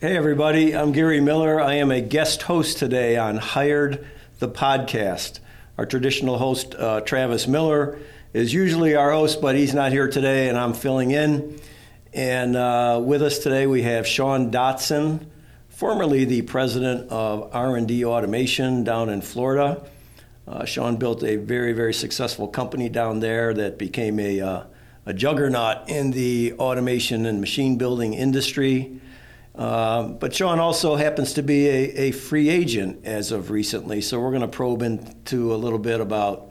Hey, everybody. I'm Gary Miller. I am a guest host today on Hired the Podcast. Our traditional host, uh, Travis Miller, is usually our host, but he's not here today, and I'm filling in. And uh, with us today, we have Sean Dotson, formerly the president of R&D Automation down in Florida. Uh, Sean built a very, very successful company down there that became a, uh, a juggernaut in the automation and machine building industry. Um, but Sean also happens to be a, a, free agent as of recently, so we're going to probe into a little bit about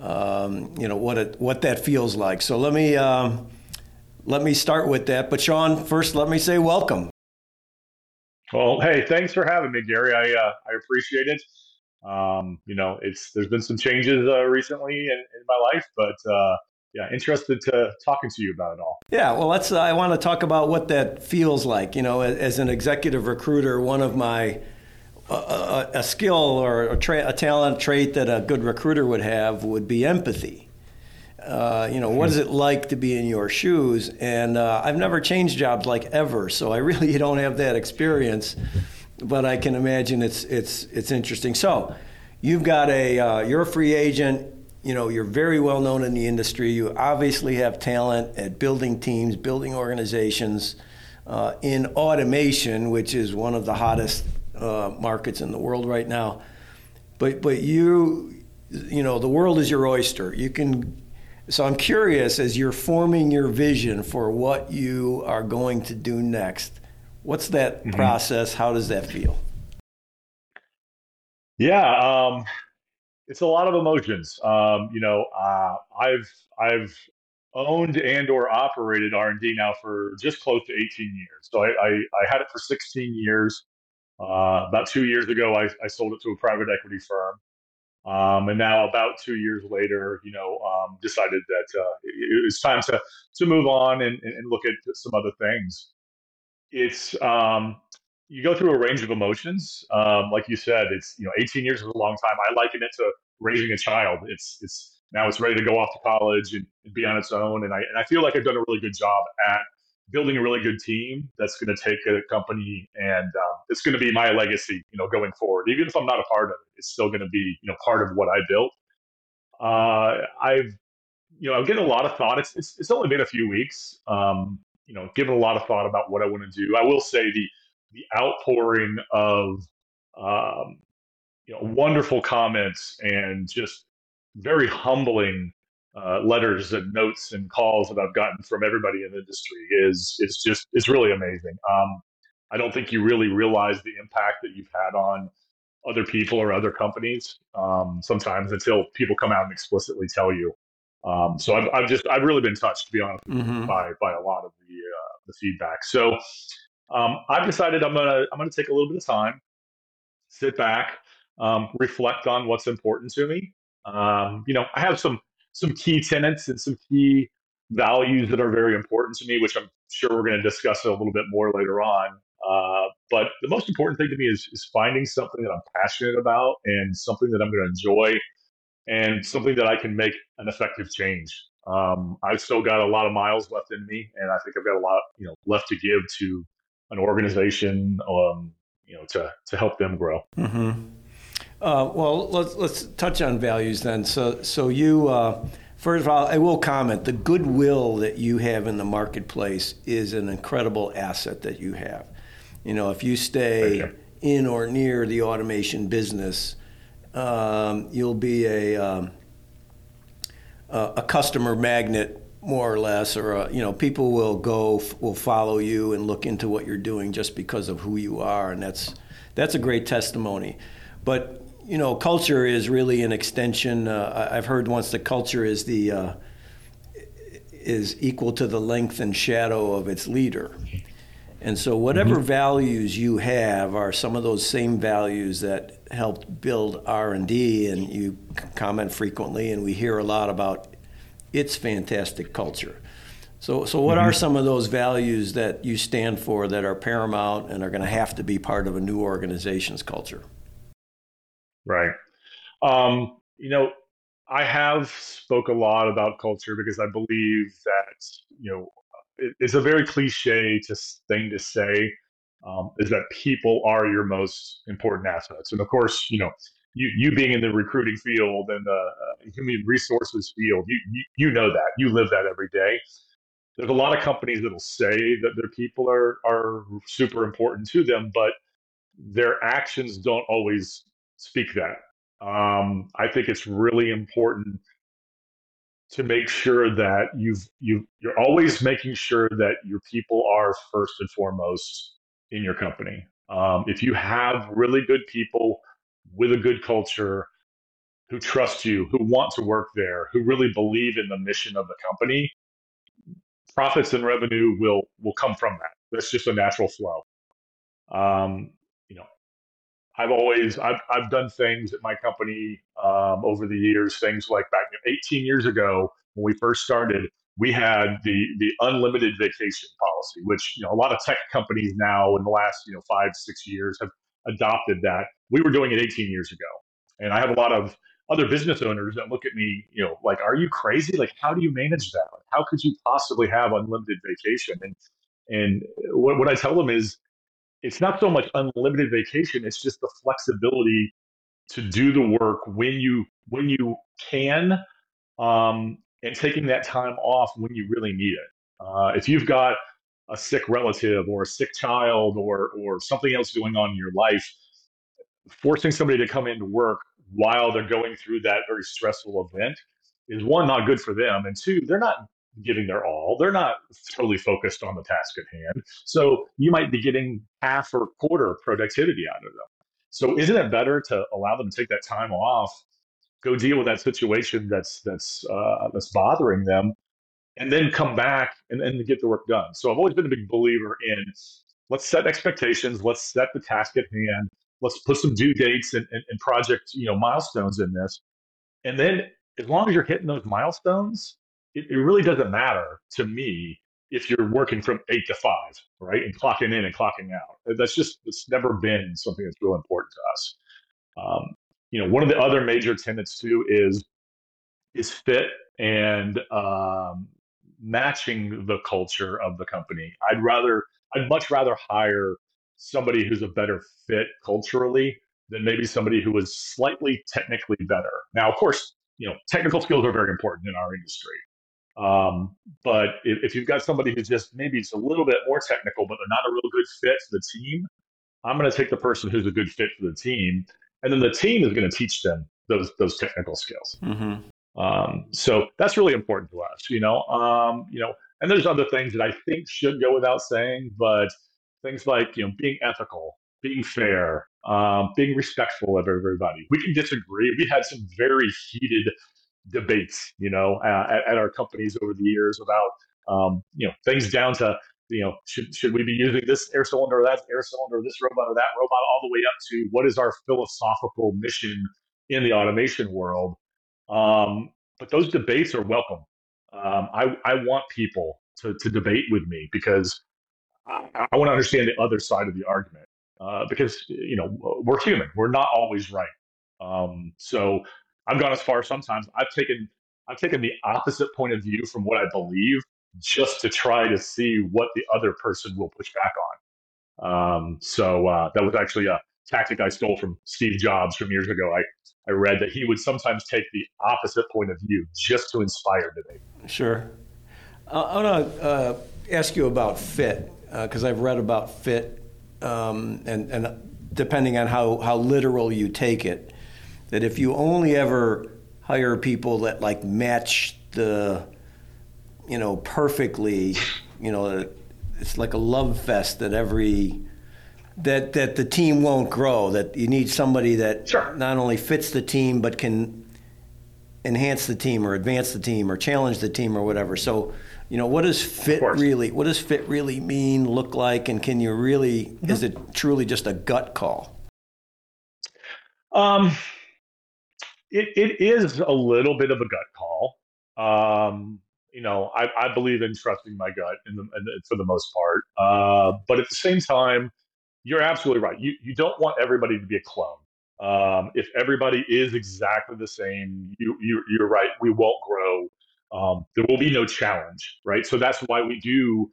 um, you know what it, what that feels like. So let me um, let me start with that. But Sean, first, let me say welcome. Well, hey, thanks for having me, Gary. I uh, I appreciate it. Um, you know, it's there's been some changes uh, recently in, in, my life, but uh, yeah, interested to talking to you about it all. Yeah, well, let's. Uh, I want to talk about what that feels like. You know, as an executive recruiter, one of my uh, a, skill or a, tra- a, talent trait that a good recruiter would have would be empathy. Uh, you know, what is it like to be in your shoes? And uh, I've never changed jobs like ever, so I really don't have that experience. But I can imagine it's it's it's interesting. So, you've got a uh, you're a free agent you know, you're very well known in the industry. You obviously have talent at building teams, building organizations, uh, in automation, which is one of the hottest uh, markets in the world right now. But but you, you know, the world is your oyster. You can. So I'm curious, as you're forming your vision for what you are going to do next, what's that mm-hmm. process? How does that feel? Yeah, um, it's a lot of emotions. Um, you know, uh, I've I've owned and or operated R and D now for just close to 18 years. So I, I, I had it for 16 years. Uh, about two years ago, I, I sold it to a private equity firm. Um, and now, about two years later, you know, um, decided that uh, it, was time to to move on and, and look at some other things. It's um, you go through a range of emotions. Um, like you said, it's you know 18 years is a long time. I liken it to raising a child. It's it's now it's ready to go off to college and, and be on its own. And I and I feel like I've done a really good job at building a really good team that's going to take a company and um, it's going to be my legacy, you know, going forward. Even if I'm not a part of it, it's still going to be you know part of what I built. Uh, I've you know I'm getting a lot of thought. It's it's, it's only been a few weeks. Um, you know, given a lot of thought about what I want to do. I will say the the outpouring of um, you know wonderful comments and just very humbling uh, letters and notes and calls that I've gotten from everybody in the industry is is just is really amazing. Um, I don't think you really realize the impact that you've had on other people or other companies um, sometimes until people come out and explicitly tell you. Um, so I've, I've just I've really been touched to be honest mm-hmm. by by a lot of the uh, the feedback. So um, I've decided I'm gonna I'm gonna take a little bit of time, sit back, um, reflect on what's important to me. Um, you know, I have some some key tenets and some key values that are very important to me, which I'm sure we're going to discuss a little bit more later on. Uh, but the most important thing to me is, is finding something that I'm passionate about and something that I'm going to enjoy and something that I can make an effective change. Um, I've still got a lot of miles left in me, and I think I've got a lot, you know, left to give to an organization, um, you know, to to help them grow. Mm-hmm. Uh, well, let's let's touch on values then. So so you. Uh, First of all, I will comment the goodwill that you have in the marketplace is an incredible asset that you have. You know, if you stay you. in or near the automation business, um, you'll be a, um, a customer magnet more or less, or uh, you know, people will go will follow you and look into what you're doing just because of who you are, and that's that's a great testimony. But you know, culture is really an extension. Uh, I've heard once the culture is the uh, is equal to the length and shadow of its leader. And so, whatever mm-hmm. values you have are some of those same values that helped build R and D. And you comment frequently, and we hear a lot about its fantastic culture. So, so what mm-hmm. are some of those values that you stand for that are paramount and are going to have to be part of a new organization's culture? Right. Um, you know, I have spoke a lot about culture because I believe that you know it, it's a very cliche to thing to say, um, is that people are your most important assets. And of course, you know, you, you being in the recruiting field and the uh, human resources field, you, you, you know that. You live that every day. There's a lot of companies that'll say that their people are, are super important to them, but their actions don't always speak that. Um, I think it's really important to make sure that you've you you're always making sure that your people are first and foremost in your company. Um, if you have really good people with a good culture who trust you, who want to work there, who really believe in the mission of the company, profits and revenue will will come from that. That's just a natural flow. Um, you know, I've always I've I've done things at my company um, over the years, things like back 18 years ago when we first started, we had the the unlimited vacation policy, which you know a lot of tech companies now in the last you know five six years have adopted that. We were doing it 18 years ago, and I have a lot of other business owners that look at me, you know, like, "Are you crazy? Like, how do you manage that? How could you possibly have unlimited vacation?" And and what, what I tell them is it's not so much unlimited vacation it's just the flexibility to do the work when you when you can um, and taking that time off when you really need it uh, if you've got a sick relative or a sick child or or something else going on in your life forcing somebody to come into work while they're going through that very stressful event is one not good for them and two they're not giving their all. They're not totally focused on the task at hand. So you might be getting half or quarter productivity out of them. So isn't it better to allow them to take that time off, go deal with that situation that's that's uh, that's bothering them, and then come back and, and get the work done. So I've always been a big believer in let's set expectations, let's set the task at hand, let's put some due dates and, and, and project you know milestones in this, and then as long as you're hitting those milestones, it, it really doesn't matter to me if you're working from eight to five, right, and clocking in and clocking out. That's just it's never been something that's real important to us. Um, you know, one of the other major tenets too is is fit and um, matching the culture of the company. I'd rather, I'd much rather hire somebody who's a better fit culturally than maybe somebody who is slightly technically better. Now, of course, you know, technical skills are very important in our industry. Um, but if, if, you've got somebody who's just maybe it's a little bit more technical, but they're not a real good fit for the team, I'm going to take the person who's a good fit for the team, and then the team is going to teach them those those technical skills. Mm-hmm. Um, so that's really important to us, you know. Um, you know, and there's other things that I think should go without saying, but things like you know being ethical, being fair, um, being respectful of everybody. We can disagree. We had some very heated debates, you know, at, at, our companies over the years about, um, you know, things down to, you know, should, should we be using this air cylinder or that air cylinder, or this robot or that robot, all the way up to what is our philosophical mission in the automation world. Um, but those debates are welcome. Um, I, I want people to, to debate with me because I, I want to understand the other side of the argument. Uh, because you know we're human, we're not always right. Um, so I've gone as far sometimes. I've taken I've taken the opposite point of view from what I believe just to try to see what the other person will push back on. Um, so uh, that was actually a tactic I stole from Steve Jobs from years ago. I, I read that he would sometimes take the opposite point of view just to inspire debate. Sure. Uh, I want to uh, ask you about fit because uh, I've read about fit um, and, and depending on how, how literal you take it, that if you only ever hire people that like match the, you know, perfectly, you know, it's like a love fest that every that that the team won't grow. That you need somebody that sure. not only fits the team but can enhance the team or advance the team or challenge the team or whatever. So, you know, what does fit really what does fit really mean, look like, and can you really mm-hmm. is it truly just a gut call? Um it, it is a little bit of a gut call. Um, you know, I, I, believe in trusting my gut in the, in the, for the most part. Uh, but at the same time, you're absolutely right. You, you don't want everybody to be a clone. Um, if everybody is exactly the same, you, you, you're right. We won't grow. Um, there will be no challenge, right? So that's why we do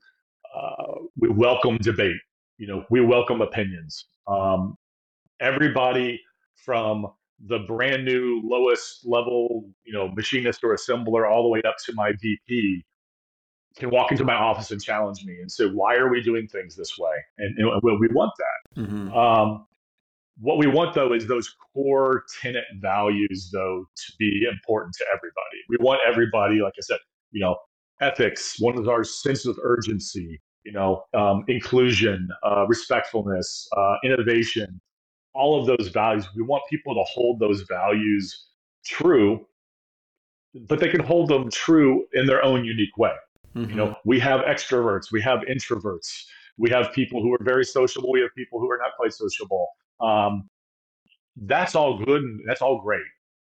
uh, we welcome debate. you know, we welcome opinions. Um, everybody from the brand new lowest level, you know, machinist or assembler all the way up to my VP can walk into my office and challenge me and say, why are we doing things this way? And, and we want that. Mm-hmm. Um, what we want though is those core tenant values though to be important to everybody. We want everybody, like I said, you know, ethics. One of our sense of urgency. You know, um, inclusion, uh, respectfulness, uh, innovation. All of those values. We want people to hold those values true, but they can hold them true in their own unique way. Mm-hmm. You know, we have extroverts, we have introverts, we have people who are very sociable, we have people who are not quite sociable. Um, that's all good and that's all great.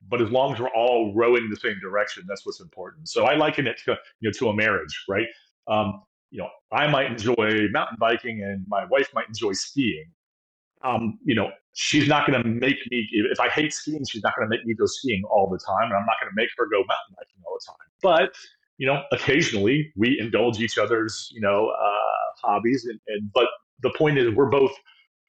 But as long as we're all rowing the same direction, that's what's important. So I liken it to you know to a marriage, right? Um, you know, I might enjoy mountain biking and my wife might enjoy skiing. Um, you know, she's not going to make me, if I hate skiing, she's not going to make me go skiing all the time. And I'm not going to make her go mountain biking all the time. But, you know, occasionally we indulge each other's, you know, uh, hobbies. And, and, but the point is, we're both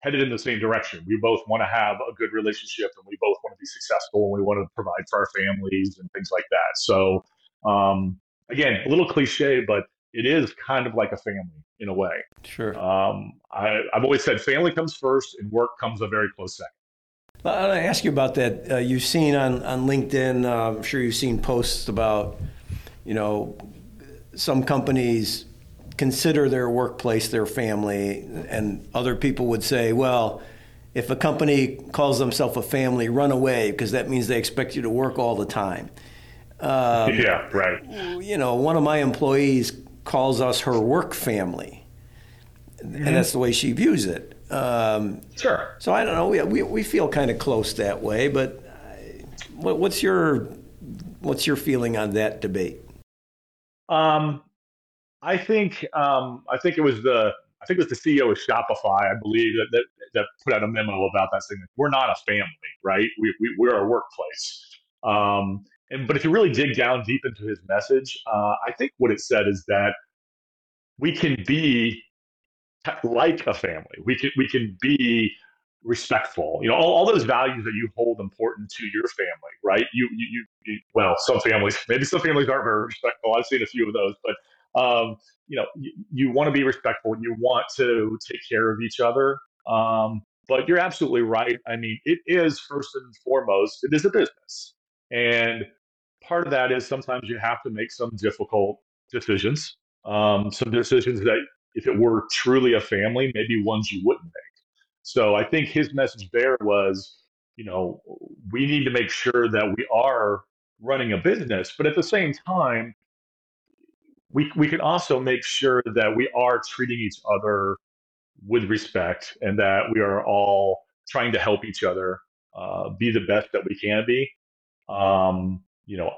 headed in the same direction. We both want to have a good relationship and we both want to be successful and we want to provide for our families and things like that. So, um, again, a little cliche, but it is kind of like a family in a way. Sure. Um, I, have always said family comes first and work comes a very close second. I want to ask you about that. Uh, you've seen on, on LinkedIn, uh, I'm sure you've seen posts about, you know, some companies consider their workplace their family, and other people would say, well, if a company calls themselves a family, run away because that means they expect you to work all the time. Um, yeah, right. You know, one of my employees calls us her work family, mm-hmm. and that's the way she views it. Um, sure. So I don't know. We we, we feel kind of close that way, but what, what's your what's your feeling on that debate? Um, I think um, I think it was the I think it was the CEO of Shopify, I believe, that, that, that put out a memo about that saying we're not a family, right? We, we we're a workplace. Um, and but if you really dig down deep into his message, uh, I think what it said is that we can be like a family. We can we can be respectful. You know, all, all those values that you hold important to your family, right? You, you, you, you, well, some families, maybe some families aren't very respectful. I've seen a few of those, but um, you know, you, you want to be respectful and you want to take care of each other. Um, but you're absolutely right. I mean, it is first and foremost, it is a business. And part of that is sometimes you have to make some difficult decisions, um, some decisions that if it were truly a family, maybe ones you wouldn't make. So I think his message there was, you know, we need to make sure that we are running a business, but at the same time, we, we can also make sure that we are treating each other with respect and that we are all trying to help each other uh, be the best that we can be. Um, you know,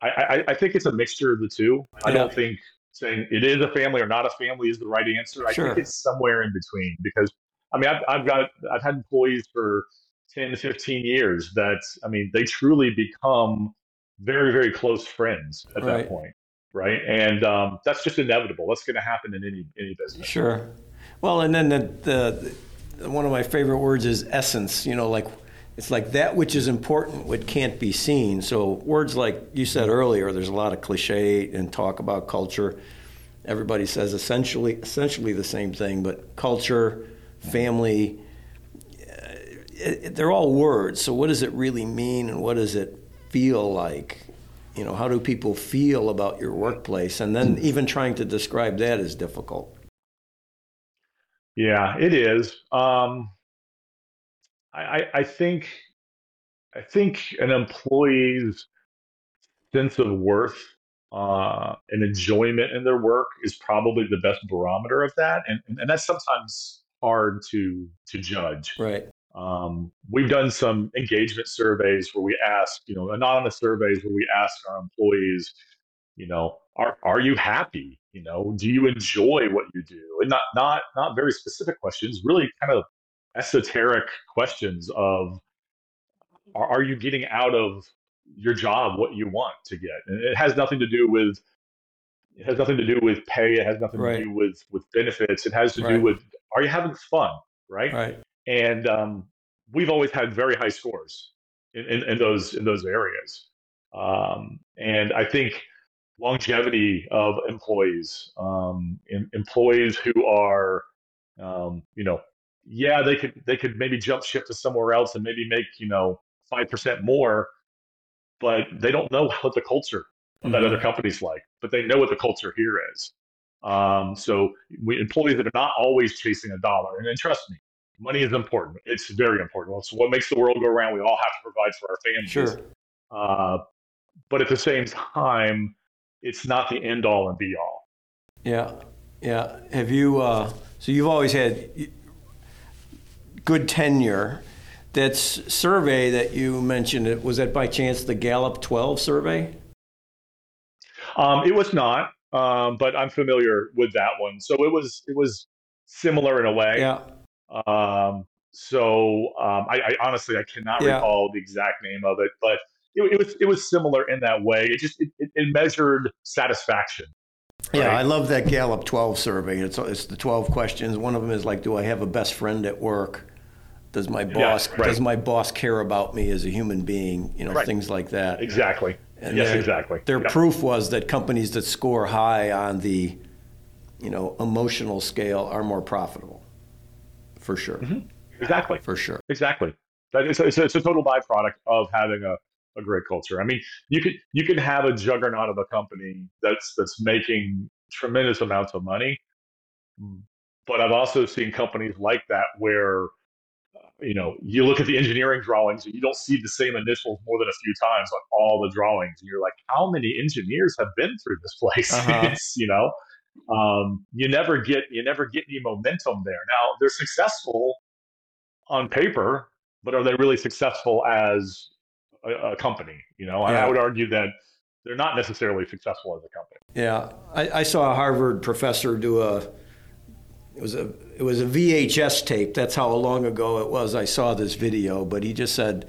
I, I, I, think it's a mixture of the two. I don't think saying it is a family or not a family is the right answer. I sure. think it's somewhere in between because I mean, I've, I've got, I've had employees for 10 to 15 years that, I mean, they truly become very, very close friends at right. that point right? And um, that's just inevitable. That's going to happen in any any business. Sure. Well, and then the, the, the, one of my favorite words is essence. You know, like it's like that which is important, what can't be seen. So words like you said earlier, there's a lot of cliche and talk about culture. Everybody says essentially essentially the same thing, but culture, family. Uh, all words. So, what does it really mean, and what does it feel like? you know, how do people feel about your workplace? And then even trying to describe that is difficult. Yeah, it is. Um, I, I think I think an employee's sense of worth uh, and enjoyment in their work is probably the best barometer of that, and and that's sometimes hard to to judge. Right. Um, we've done some engagement surveys where we ask, you know, anonymous surveys where we ask our employees, you know, are are you happy? You know, do you enjoy what you do? And not not not very specific questions, really kind of esoteric questions of are, are you getting out of your job what you want to get? And it has nothing to do with it has nothing to do with pay. It has nothing Right. to do with with benefits. It has to Right. do with are you having fun, right? Right. And um, we've always had very high scores in, in, in those in those areas. Um, and I think longevity of employees, um, em- employees who are, um, you know, yeah, they could they could maybe jump ship to somewhere else and maybe make you know five percent more, but they don't know what the culture of that other companies like, but they know what the culture here is. Um, so we, employees that are not always chasing a dollar, and then trust me, money is important. It's very important. It's what makes the world go around. We all have to provide for our families. Sure. Uh, but at the same time, it's not the end all and be all. Yeah. Yeah. Have you? Uh, so you've always had good tenure. That survey that you mentioned, it was that by chance the Gallup 12 survey? Um, it was not, um, but I'm familiar with that one. So it was it was similar in a way. Yeah. Um, so um, I, I honestly I cannot Yeah. recall the exact name of it, but it, it was it was similar in that way. It just it, it, it measured satisfaction. Yeah, I love that Gallup 12 survey. It's, it's the 12 questions. One of them is like, do I have a best friend at work? Does my boss right. does my boss care about me as a human being? You know, Right. things like that. Exactly. And yes, their- exactly. Their Yeah. proof was that companies that score high on the, you know, emotional scale are more profitable. For sure. Mm-hmm. Exactly. For sure. Exactly. That is it's, a- it's a total byproduct of having a, a great culture. I mean, you could you can have a juggernaut of a company that's that's making tremendous amounts of money, but I've also seen companies like that where you know you look at the engineering drawings and you don't see the same initials more than a few times on all the drawings, and you're like, how many engineers have been through this place? Uh-huh. you know. Um, you never get you never get any momentum there. Now they're successful on paper, but are they really successful as a, a company? You know, and Yeah. I would argue that they're not necessarily successful as a company. Yeah, I, I saw a Harvard professor do a. It was a it was a VHS tape. That's how long ago it was. I saw this video, but he just said,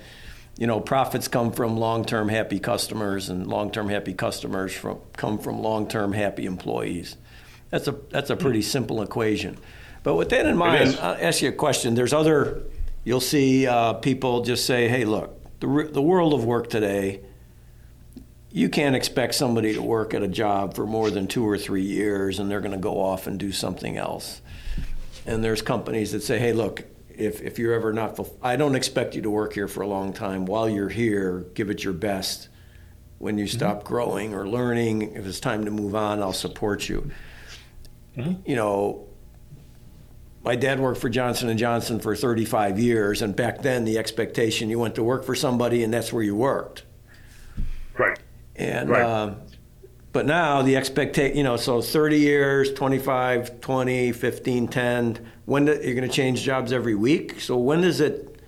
you know, profits come from long-term happy customers, and long-term happy customers from come from long-term happy employees. That's a that's a pretty simple equation. But with that in mind. I'll ask you a question. There's other. You'll see uh, people just say, "Hey, look, the the world of work today." you can't expect somebody to work at a job for more than two or three years and they're going to go off and do something else. And there's companies that say, hey, look, if, if you're ever not, fulf- I don't expect you to work here for a long time. While you're here, give it your best. When you stop growing or learning, if it's time to move on, I'll support you. You know, my dad worked for Johnson and Johnson for 35 years, and back then the expectation you went to work for somebody and that's where you worked. Right. And Right. uh, but now the expectation, you know, so 30 years, 25, 20, 15, 10. When do, you're going to change jobs every week? So when does it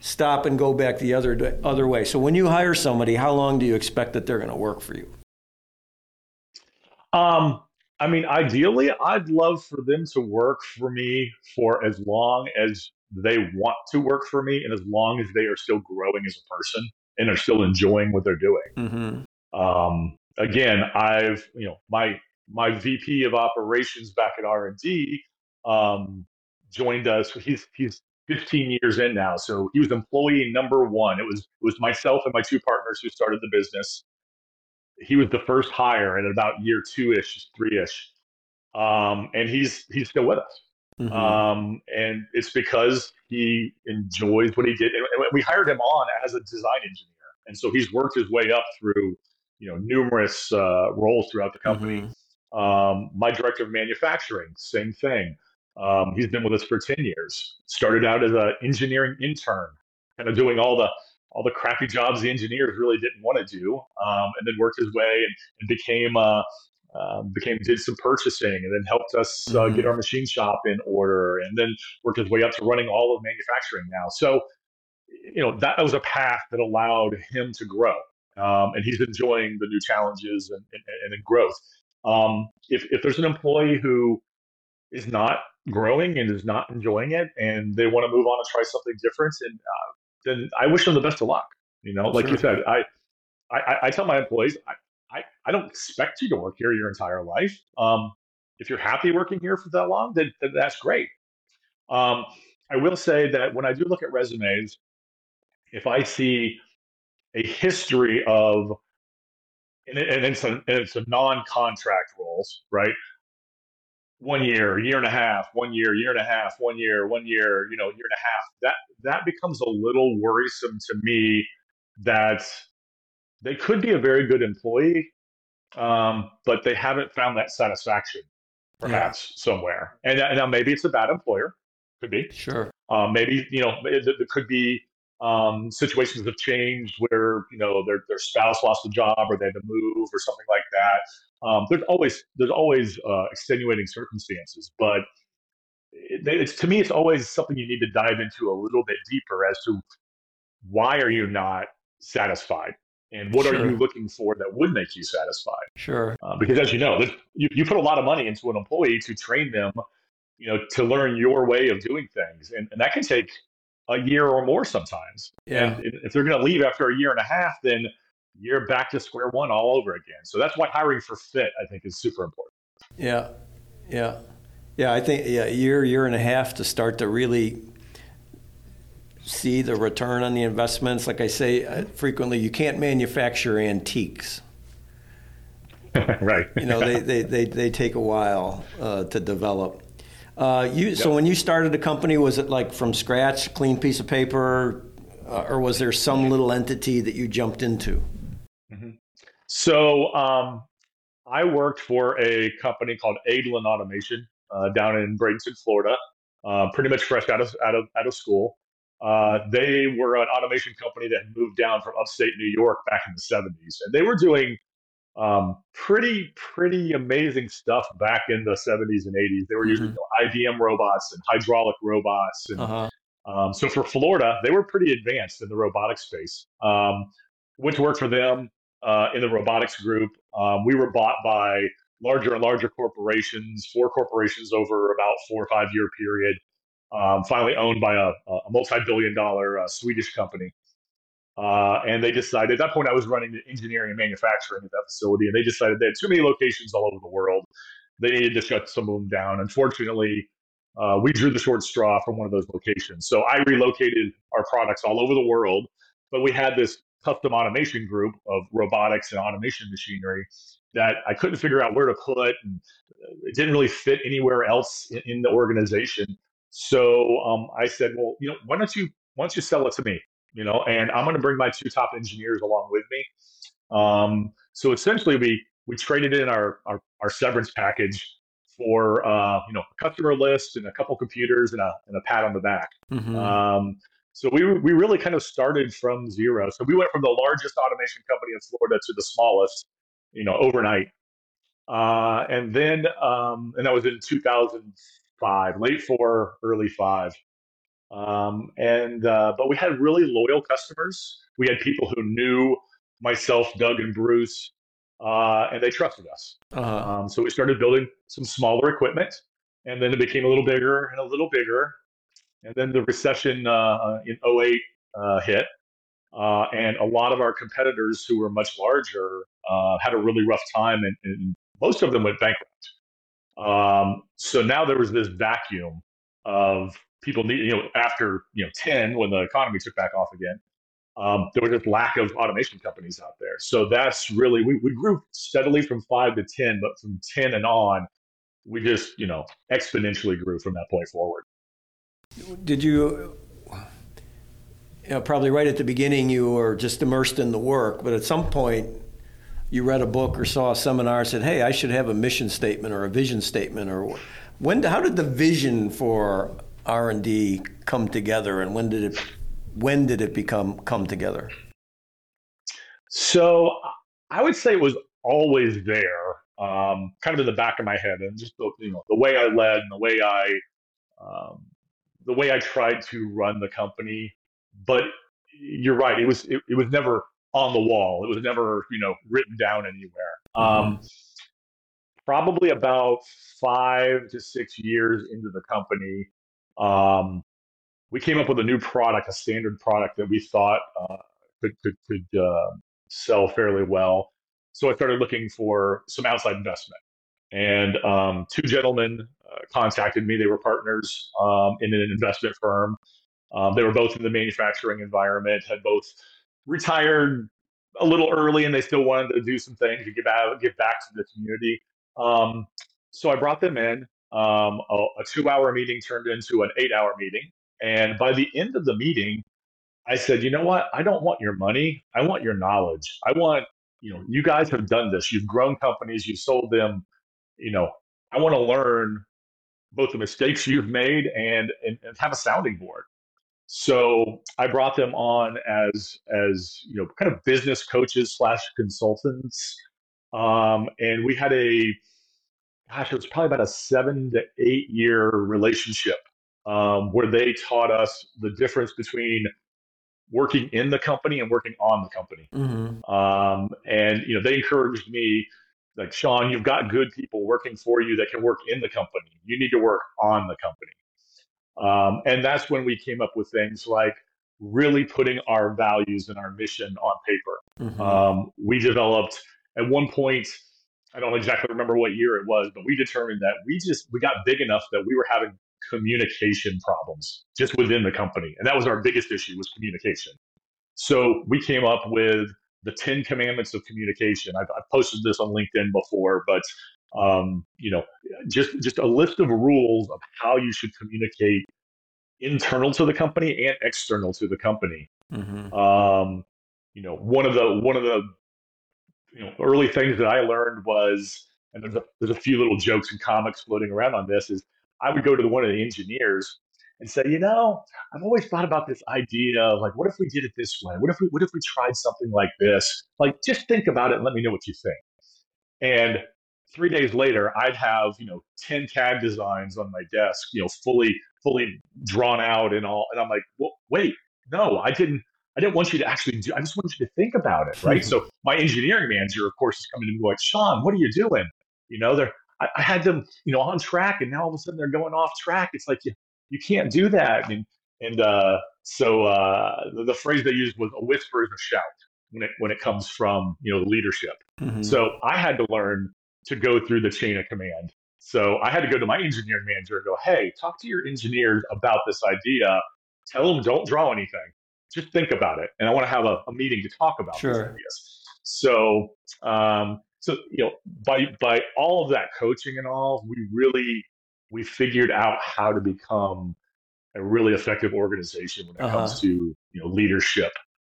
stop and go back the other other way? So when you hire somebody, how long do you expect that they're going to work for you? Um, I mean, ideally, I'd love for them to work for me for as long as they want to work for me, and as long as they are still growing as a person and are still enjoying what they're doing. Mm-hmm. Um, again, I've you know my my VP of operations back at R and D um, joined us. He's he's 15 years in now, so he was employee number one. It was it was myself and my two partners who started the business. He was the first hire at about year two ish, three ish, um, and he's he's still with us. Mm-hmm. Um, and it's because he enjoys what he did. And and we hired him on as a design engineer, and so he's worked his way up through you know numerous uh, roles throughout the company. Mhm. Um, my director of manufacturing, same thing. Um, he's been with us for ten years. Started out as an engineering intern, kind of doing all the all the crappy jobs the engineers really didn't want to do, um, and then worked his way and, and became uh, um, became did some purchasing and then helped us uh, Mhm. get our machine shop in order and then worked his way up to running all of manufacturing now so you know that was a path that allowed him to grow um, and he's enjoying the new challenges and, and, and growth um, if, if there's an employee who is not growing and is not enjoying it and they want to move on and try something different and uh, then i wish them the best of luck you know like you said I, I i tell my employees I, I, I don't expect you to work here your entire life. Um, if you're happy working here for that long, then, then that's great. Um, I will say that when I do look at resumes, if I see a history of and, and it's a it's a non-contract roles, right? One year, year and a half, one year, year and a half, one year, one year, you know, year and a half. That that becomes a little worrisome to me. That they could be a very good employee, um, but they haven't found that satisfaction, perhaps yeah. somewhere. And, and now maybe it's a bad employer, could be. Sure. Um, maybe you know it, it could be um, situations have changed where you know their their spouse lost a job or they had to move or something like that. Um, there's always there's always uh, extenuating circumstances, but it, it's to me it's always something you need to dive into a little bit deeper as to why are you not satisfied and what sure. are you looking for that would make you satisfied sure uh, because as you know you, you put a lot of money into an employee to train them you know to learn your way of doing things and, and that can take a year or more sometimes. Yeah. And if they're going to leave after a year and a half, then you're back to square one all over again. So that's why hiring for fit, I think, is super important. Yeah. Yeah. Yeah. I think yeah, a year, year and a half to start to really see the return on the investments. Like I say uh, frequently, you can't manufacture antiques. right. you know, they, they, they, they take a while uh, to develop. Uh, you yep. so when you started the company, was it like from scratch, clean piece of paper, uh, or was there some little entity that you jumped into? Mm-hmm. So um, I worked for a company called Adlin Automation uh, down in Bradenton, Florida. Uh, pretty much fresh out of out of out of school. Uh, they were an automation company that moved down from upstate New York back in the 70s, and they were doing um, pretty pretty amazing stuff back in the 70s and 80s. They were using mm-hmm. you know, IBM robots and hydraulic robots, and uh-huh. um, so for Florida, they were pretty advanced in the robotics space. Um, went to work for them uh, in the robotics group. Um, we were bought by larger and larger corporations, four corporations over about four or five year period. Um, finally owned by a, a multi-billion dollar uh, Swedish company. Uh, and they decided at that point I was running the engineering and manufacturing at that facility, and they decided they had too many locations all over the world. They needed to shut some of them down. Unfortunately, uh, we drew the short straw from one of those locations. So I relocated our products all over the world, but we had this custom automation group of robotics and automation machinery that I couldn't figure out where to put, and it didn't really fit anywhere else in, in the organization. So um, I said, well, you know, why don't you why don't you sell it to me? You know, and I'm going to bring my two top engineers along with me. Um, so essentially, we we traded in our our, our severance package for uh, you know a customer list and a couple computers and a and a pat on the back. Mm-hmm. Um, so we we really kind of started from zero. So we went from the largest automation company in Florida to the smallest, you know, overnight. Uh, and then um, and that was in 2005, late four, early five. Um, and uh, but we had really loyal customers. We had people who knew myself, Doug, and Bruce, uh, and they trusted us. Uh-huh. Um, so we started building some smaller equipment, and then it became a little bigger and a little bigger. And then the recession uh, in 08 uh, hit, uh, and a lot of our competitors who were much larger uh, had a really rough time, and, and most of them went bankrupt. Um, so now there was this vacuum of people need, you know, after, you know, 10, when the economy took back off again, um, there was just lack of automation companies out there. So that's really, we, we grew steadily from five to 10, but from 10 and on, we just, you know, exponentially grew from that point forward. Did you, you know, probably right at the beginning, you were just immersed in the work, but at some point, you read a book or saw a seminar and said, "Hey, I should have a mission statement or a vision statement." Or when? How did the vision for R and D come together, and when did it when did it become come together? So I would say it was always there, um, kind of in the back of my head, and just the, you know the way I led and the way I um, the way I tried to run the company. But you're right; it was it, it, was never on the wall. It was never you know written down anywhere. Um, probably about five to six years into the company, um, we came up with a new product, a standard product that we thought uh, could could, could uh, sell fairly well. so I started looking for some outside investment. And um, two gentlemen uh, contacted me. They were partners um, in an investment firm. Um, they were both in the manufacturing environment, had both retired a little early, and they still wanted to do some things to give out, give back to the community. Um, so I brought them in. Um, a, a two-hour meeting turned into an eight-hour meeting, and by the end of the meeting, I said, you know what? I don't want your money. I want your knowledge. I want, you know, you guys have done this. You've grown companies. You've sold them. You know, I want to learn both the mistakes you've made and, and, and have a sounding board. So I brought them on as as you know, kind of business coaches slash consultants, um, and we had a gosh, it was probably about a seven to eight year relationship um, where they taught us the difference between working in the company and working on the company. Mm-hmm. Um, and you know, they encouraged me, like Sean, you've got good people working for you that can work in the company. You need to work on the company. Um, and that's when we came up with things like really putting our values and our mission on paper. Mm-hmm. Um, we developed at one point. I don't exactly remember what year it was, but we determined that we just we got big enough that we were having communication problems just within the company. And that was our biggest issue was communication. So we came up with the 10 commandments of communication. I've, I've posted this on LinkedIn before, but um, you know, just just a list of rules of how you should communicate internal to the company and external to the company. Mm-hmm. Um, you know, one of the one of the you know early things that I learned was, and there's a, there's a few little jokes and comics floating around on this, is I would go to the, one of the engineers and say, you know, I've always thought about this idea of like, what if we did it this way? What if we, what if we tried something like this? Like, just think about it and let me know what you think. And three days later, I'd have, you know, 10 CAD designs on my desk, you know, fully, fully drawn out and all. And I'm like, well, wait, no, I didn't, I didn't want you to actually do, I just want you to think about it. Right. so my engineering manager, of course, is coming to me like, Sean, what are you doing? You know, they're, I, I, had them, you know, on track, and now all of a sudden they're going off track. It's like you, you can't do that. And and uh, so uh, the, the, phrase they used was a whisper is a shout when it when it comes from you know leadership. Mm-hmm. So I had to learn to go through the chain of command. So I had to go to my engineering manager and go, hey, talk to your engineers about this idea. Tell them don't draw anything. Just think about it. And I want to have a, a meeting to talk about sure. these ideas. So um, so you know by by all of that coaching and all we really we figured out how to become a really effective organization when it uh-huh. comes to you know leadership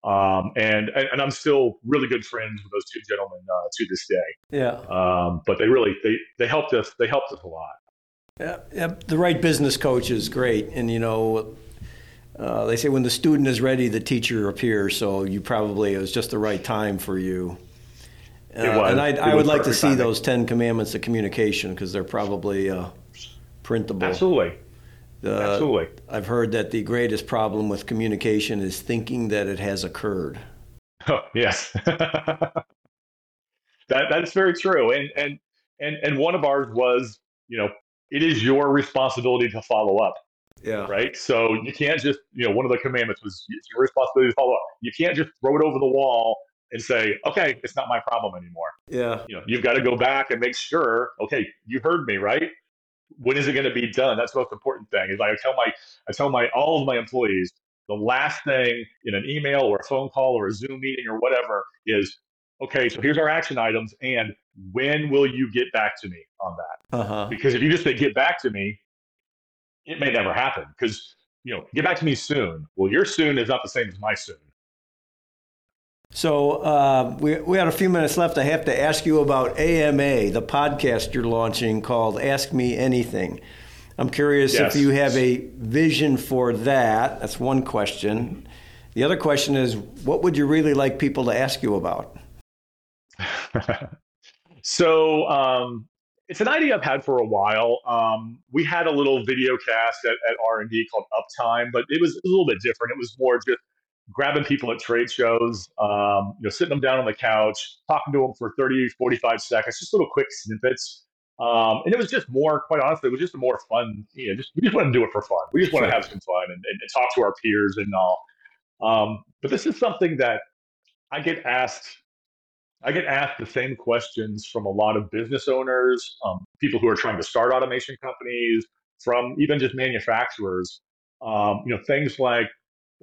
um, and, and i'm still really good friends with those two gentlemen uh, to this day yeah um, but they really they they helped us they helped us a lot yeah, yeah the right business coach is great and you know uh, they say when the student is ready, the teacher appears. So you probably it was just the right time for you uh, and I, I would like to see timing. those Ten Commandments of communication because they're probably uh, printable. Absolutely. Absolutely. I've heard that the greatest problem with communication is thinking that it has occurred. Oh, yes. that that's very true. And and and and one of ours was, you know, it is your responsibility to follow up. Yeah. Right. So you can't just, you know, one of the commandments was it's your responsibility to follow up. You can't just throw it over the wall and say, okay, it's not my problem anymore. Yeah. You know, you've got to go back and make sure, okay, you heard me, right? When is it going to be done? That's the most important thing. Is like I tell my I tell my all of my employees the last thing in an email or a phone call or a Zoom meeting or whatever is, okay, so here's our action items, and when will you get back to me on that? Uh-huh. Because if you just say get back to me, it may never happen. Because you know, get back to me soon. Well, your soon is not the same as my soon. So uh, we, we had a few minutes left. I have to ask you about AMA, the podcast you're launching called Ask Me Anything. I'm curious yes. if you have a vision for that. That's one question. The other question is, what would you really like people to ask you about? so um, it's an idea I've had for a while. Um, we had a little video cast at, at R&D called Uptime, but it was a little bit different. It was more just grabbing people at trade shows, um, you know, sitting them down on the couch, talking to them for 30, 45 seconds, just little quick snippets. Um, and it was just more, quite honestly, it was just a more fun, you know, just, we just want to do it for fun. We just want to have some fun and, and, and, talk to our peers and all. Um, but this is something that I get asked I get asked the same questions from a lot of business owners, um, people who are trying to start automation companies, from even just manufacturers. Um, you know, things like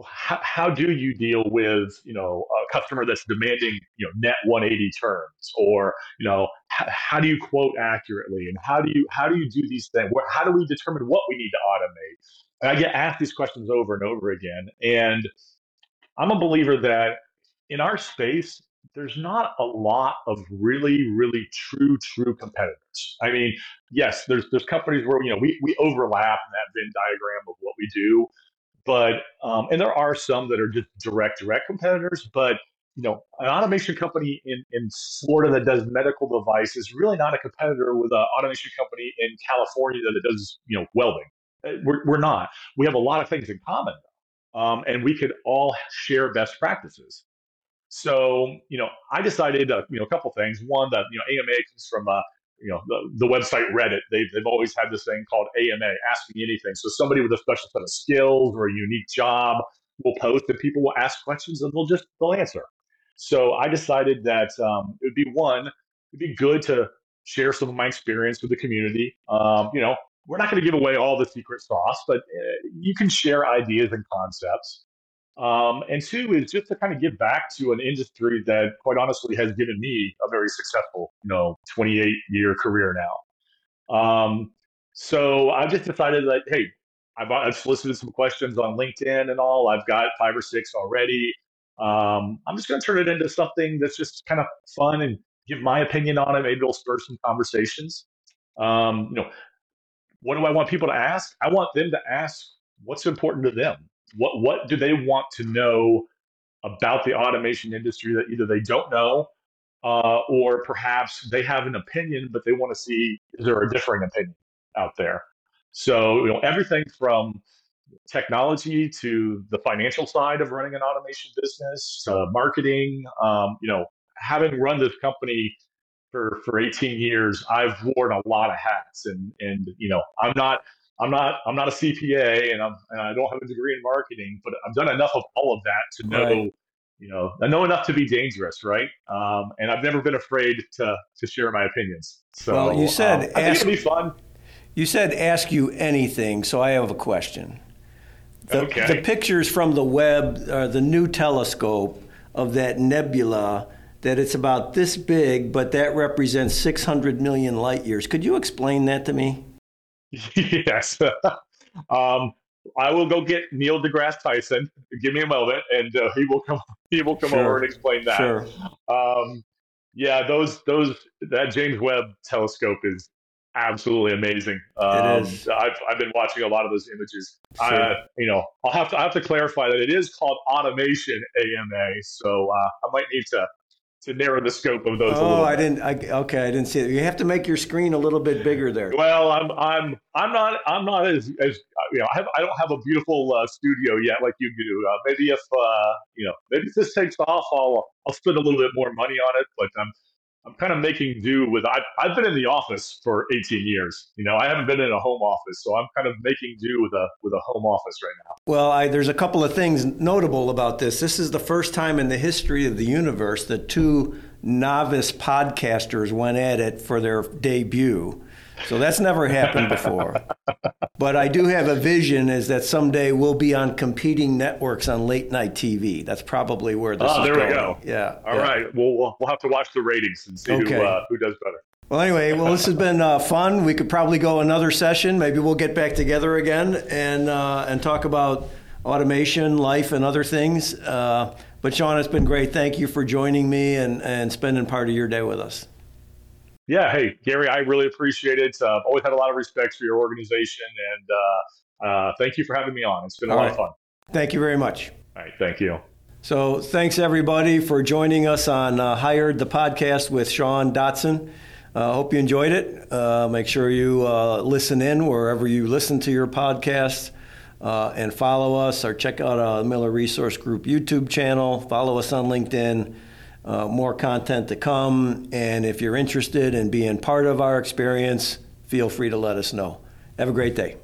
how, how, do you deal with you know a customer that's demanding you know net 180 terms, or you know how, how do you quote accurately, and how do you how do you do these things? Where, how do we determine what we need to automate? And I get asked these questions over and over again, and I'm a believer that in our space, there's not a lot of really, really true, true competitors. I mean, yes, there's there's companies where you know we we overlap in that Venn diagram of what we do, but um, and there are some that are just direct direct competitors, but you know, an automation company in, in Florida that does medical device is really not a competitor with an automation company in California that does, you know, welding. Uh, we're, we're not. We have a lot of things in common, um, and we could all share best practices. So, you know, I decided, uh, you know, a couple things. One, that, you know, AMA comes from, uh, you know, the, the website Reddit. They've, they've always had this thing called AMA, Ask Me Anything. So somebody with a special set of skills or a unique job will post and people will ask questions and they'll just, they'll answer. So I decided that um, it would be one, it'd be good to share some of my experience with the community. Um, you know, we're not going to give away all the secret sauce, but uh, you can share ideas and concepts. Um, and two is just to kind of give back to an industry that, quite honestly, has given me a very successful, you know, 28 year career now. Um, so I've just decided that, hey, I've, I've, solicited some questions on LinkedIn and all. I've got five or six already. Um, I'm just going to turn it into something that's just kind of fun and give my opinion on it. Maybe it'll spur some conversations. Um, you know, what do I want people to ask? I want them to ask what's important to them what what do they want to know about the automation industry that either they don't know uh, or perhaps they have an opinion but they want to see is there a differing opinion out there? So you know everything from technology to the financial side of running an automation business to marketing um, you know having run this company for for 18 years i've worn a lot of hats and and you know i'm not I'm not I'm not a CPA and I'm and I don't have a degree in marketing, but I've done enough of all of that to know, right. you know, I know enough to be dangerous, right? Um, and I've never been afraid to to share my opinions. So well, you said um, ask, it'll be fun. You said ask you anything, so I have a question. The, okay. the pictures from the Webb, uh, the new telescope of that nebula, that it's about this big, but that represents 600 million light years. Could you explain that to me? Yes. um, I will go get Neil deGrasse Tyson. Give me a moment, and uh, he will come. He will come sure. over and explain that. Sure. Um, yeah, those those that James Webb telescope is absolutely amazing. Um, it is. I've I've been watching a lot of those images. Sure. I, you know, I'll have to I have to clarify that it is called automation AMA. So uh, I might need to to narrow the scope of those. Oh, I didn't. I, okay, I didn't see it. You have to make your screen a little bit bigger there. Well, I'm I'm I'm not I'm not as as you know I, have, I don't have a beautiful uh, studio yet like you do. Uh, maybe if uh, you know maybe if this takes off, I'll I'll spend a little bit more money on it. But I'm I'm kind of making do with. I've, I've been in the office for 18 years. You know, I haven't been in a home office, so I'm kind of making do with a with a home office right now. Well, I, there's a couple of things notable about this. This is the first time in the history of the universe that two novice podcasters went at it for their debut. So that's never happened before. but I do have a vision is that someday we'll be on competing networks on late night TV. That's probably where this oh, is there going. we go. Yeah. All yeah. right. We'll, we'll have to watch the ratings and see okay. who, uh, who does better. Well, anyway, well, this has been uh, fun. We could probably go another session. Maybe we'll get back together again and uh, and talk about automation, life, and other things. Uh, but Sean, it's been great. Thank you for joining me and, and spending part of your day with us. Yeah, hey Gary, I really appreciate it. Uh, I've always had a lot of respect for your organization, and uh, uh, thank you for having me on. It's been a All lot right. of fun. Thank you very much. All right, thank you. So, thanks everybody for joining us on uh, Hired the podcast with Sean Dotson. I uh, hope you enjoyed it. Uh, make sure you uh, listen in wherever you listen to your podcast uh, and follow us or check out our Miller Resource Group YouTube channel. Follow us on LinkedIn uh, more content to come. And if you're interested in being part of our experience, feel free to let us know. Have a great day.